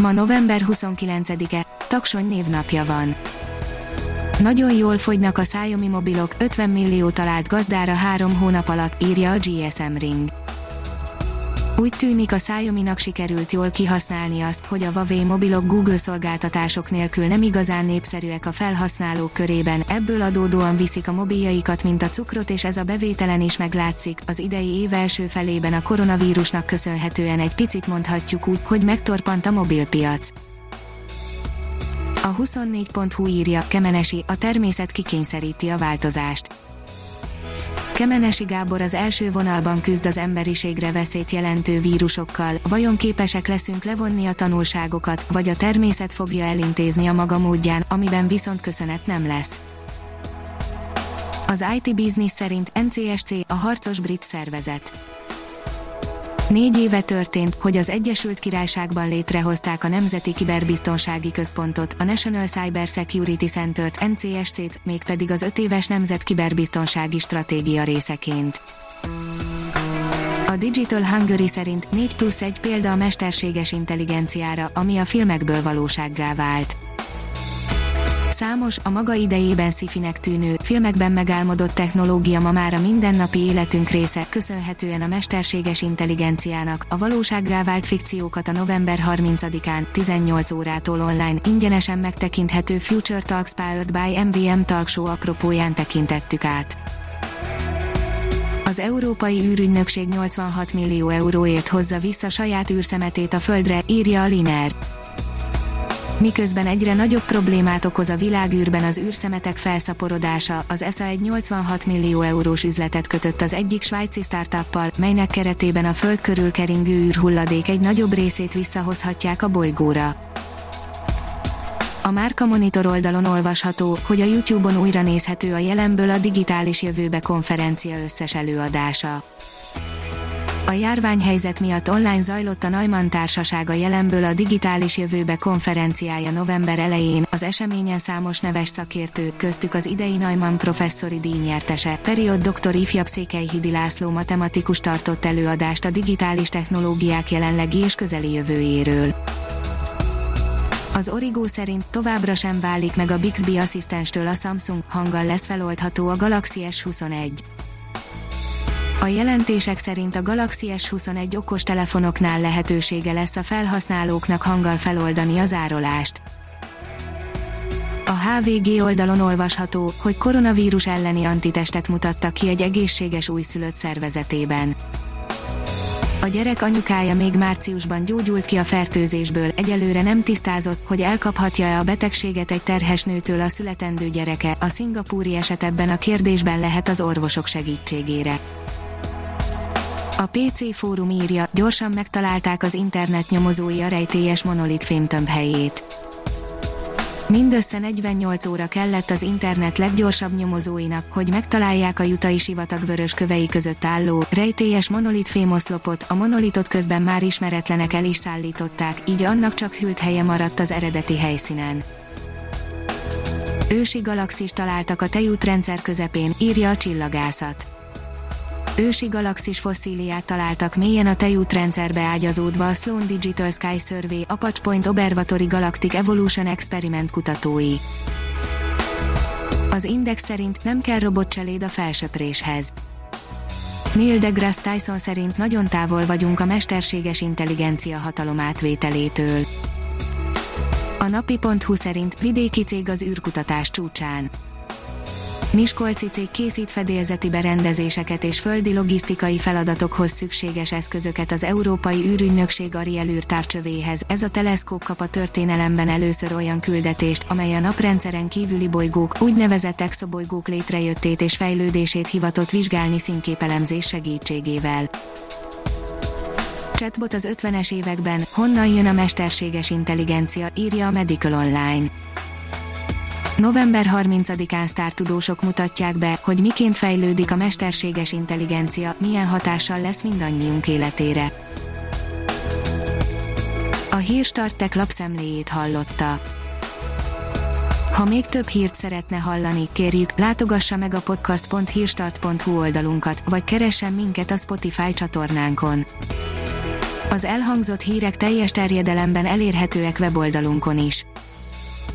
Ma november 29-e, Taksony névnapja van. Nagyon jól fogynak a szájomi mobilok, 50 millió talált gazdára három hónap alatt, írja a GSM Ring. Úgy tűnik a Xiaomi-nak sikerült jól kihasználni azt, hogy a Huawei mobilok Google szolgáltatások nélkül nem igazán népszerűek a felhasználók körében, ebből adódóan viszik a mobiljaikat, mint a cukrot és ez a bevételen is meglátszik. Az idei év első felében a koronavírusnak köszönhetően egy picit mondhatjuk úgy, hogy megtorpant a mobilpiac. A 24.hu írja, Kemenesi, a természet kikényszeríti a változást. Kemenesi Gábor az első vonalban küzd az emberiségre veszélyt jelentő vírusokkal, vajon képesek leszünk levonni a tanulságokat, vagy a természet fogja elintézni a maga módján, amiben viszont köszönet nem lesz. Az IT Business szerint NCSC a harcos brit szervezet Négy éve történt, hogy az Egyesült Királyságban létrehozták a Nemzeti Kiberbiztonsági Központot, a National Cyber Security Center-t, NCSC-t, mégpedig az öt éves Nemzet Kiberbiztonsági Stratégia részeként. A Digital Hungary szerint 4 plusz 1 példa a mesterséges intelligenciára, ami a filmekből valósággá vált. Számos, a maga idejében szifinek tűnő, filmekben megálmodott technológia ma már a mindennapi életünk része, köszönhetően a mesterséges intelligenciának, a valósággá vált fikciókat a november 30-án, 18 órától online, ingyenesen megtekinthető Future Talks Powered by MVM Talkshow apropóján tekintettük át. Az Európai űrügynökség 86 millió euróért hozza vissza saját űrszemetét a Földre, írja a Liner miközben egyre nagyobb problémát okoz a világűrben az űrszemetek felszaporodása, az ESA egy 86 millió eurós üzletet kötött az egyik svájci startuppal, melynek keretében a föld körül keringő űrhulladék egy nagyobb részét visszahozhatják a bolygóra. A Márka Monitor oldalon olvasható, hogy a YouTube-on újra nézhető a jelenből a digitális jövőbe konferencia összes előadása. A járványhelyzet miatt online zajlott a Neumann Társasága jelenből a Digitális Jövőbe konferenciája november elején, az eseményen számos neves szakértő, köztük az idei Neumann professzori díjnyertese, period dr. ifjabb Székelyhidi László matematikus tartott előadást a digitális technológiák jelenlegi és közeli jövőjéről. Az Origo szerint továbbra sem válik meg a Bixby asszisztenstől a Samsung, hanggal lesz feloldható a Galaxy S21. A jelentések szerint a Galaxy S21 okos telefonoknál lehetősége lesz a felhasználóknak hanggal feloldani az árolást. A HVG oldalon olvasható, hogy koronavírus elleni antitestet mutattak ki egy egészséges újszülött szervezetében. A gyerek anyukája még márciusban gyógyult ki a fertőzésből, egyelőre nem tisztázott, hogy elkaphatja-e a betegséget egy terhes nőtől a születendő gyereke, a szingapúri eset a kérdésben lehet az orvosok segítségére. A PC fórum írja, gyorsan megtalálták az internet nyomozói a rejtélyes monolit fémtömb helyét. Mindössze 48 óra kellett az internet leggyorsabb nyomozóinak, hogy megtalálják a jutai sivatag vörös kövei között álló, rejtélyes monolit fémoszlopot, a monolitot közben már ismeretlenek el is szállították, így annak csak hűlt helye maradt az eredeti helyszínen. Ősi galaxis találtak a tejútrendszer közepén, írja a csillagászat ősi galaxis fosszíliát találtak mélyen a tejútrendszerbe ágyazódva a Sloan Digital Sky Survey Apache Point Observatory Galactic Evolution Experiment kutatói. Az Index szerint nem kell robotcseléd a felsöpréshez. Neil deGrasse Tyson szerint nagyon távol vagyunk a mesterséges intelligencia hatalom átvételétől. A napi.hu szerint vidéki cég az űrkutatás csúcsán Miskolci cég készít fedélzeti berendezéseket és földi logisztikai feladatokhoz szükséges eszközöket az Európai űrügynökség Ariel űrtávcsövéhez. Ez a teleszkóp kap a történelemben először olyan küldetést, amely a naprendszeren kívüli bolygók, úgynevezett exobolygók létrejöttét és fejlődését hivatott vizsgálni színképelemzés segítségével. Chatbot az 50-es években, honnan jön a mesterséges intelligencia, írja a Medical Online November 30-án sztártudósok mutatják be, hogy miként fejlődik a mesterséges intelligencia, milyen hatással lesz mindannyiunk életére. A Hírstartek lapszemléjét hallotta. Ha még több hírt szeretne hallani, kérjük, látogassa meg a podcast.hírstart.hu oldalunkat, vagy keressen minket a Spotify csatornánkon. Az elhangzott hírek teljes terjedelemben elérhetőek weboldalunkon is.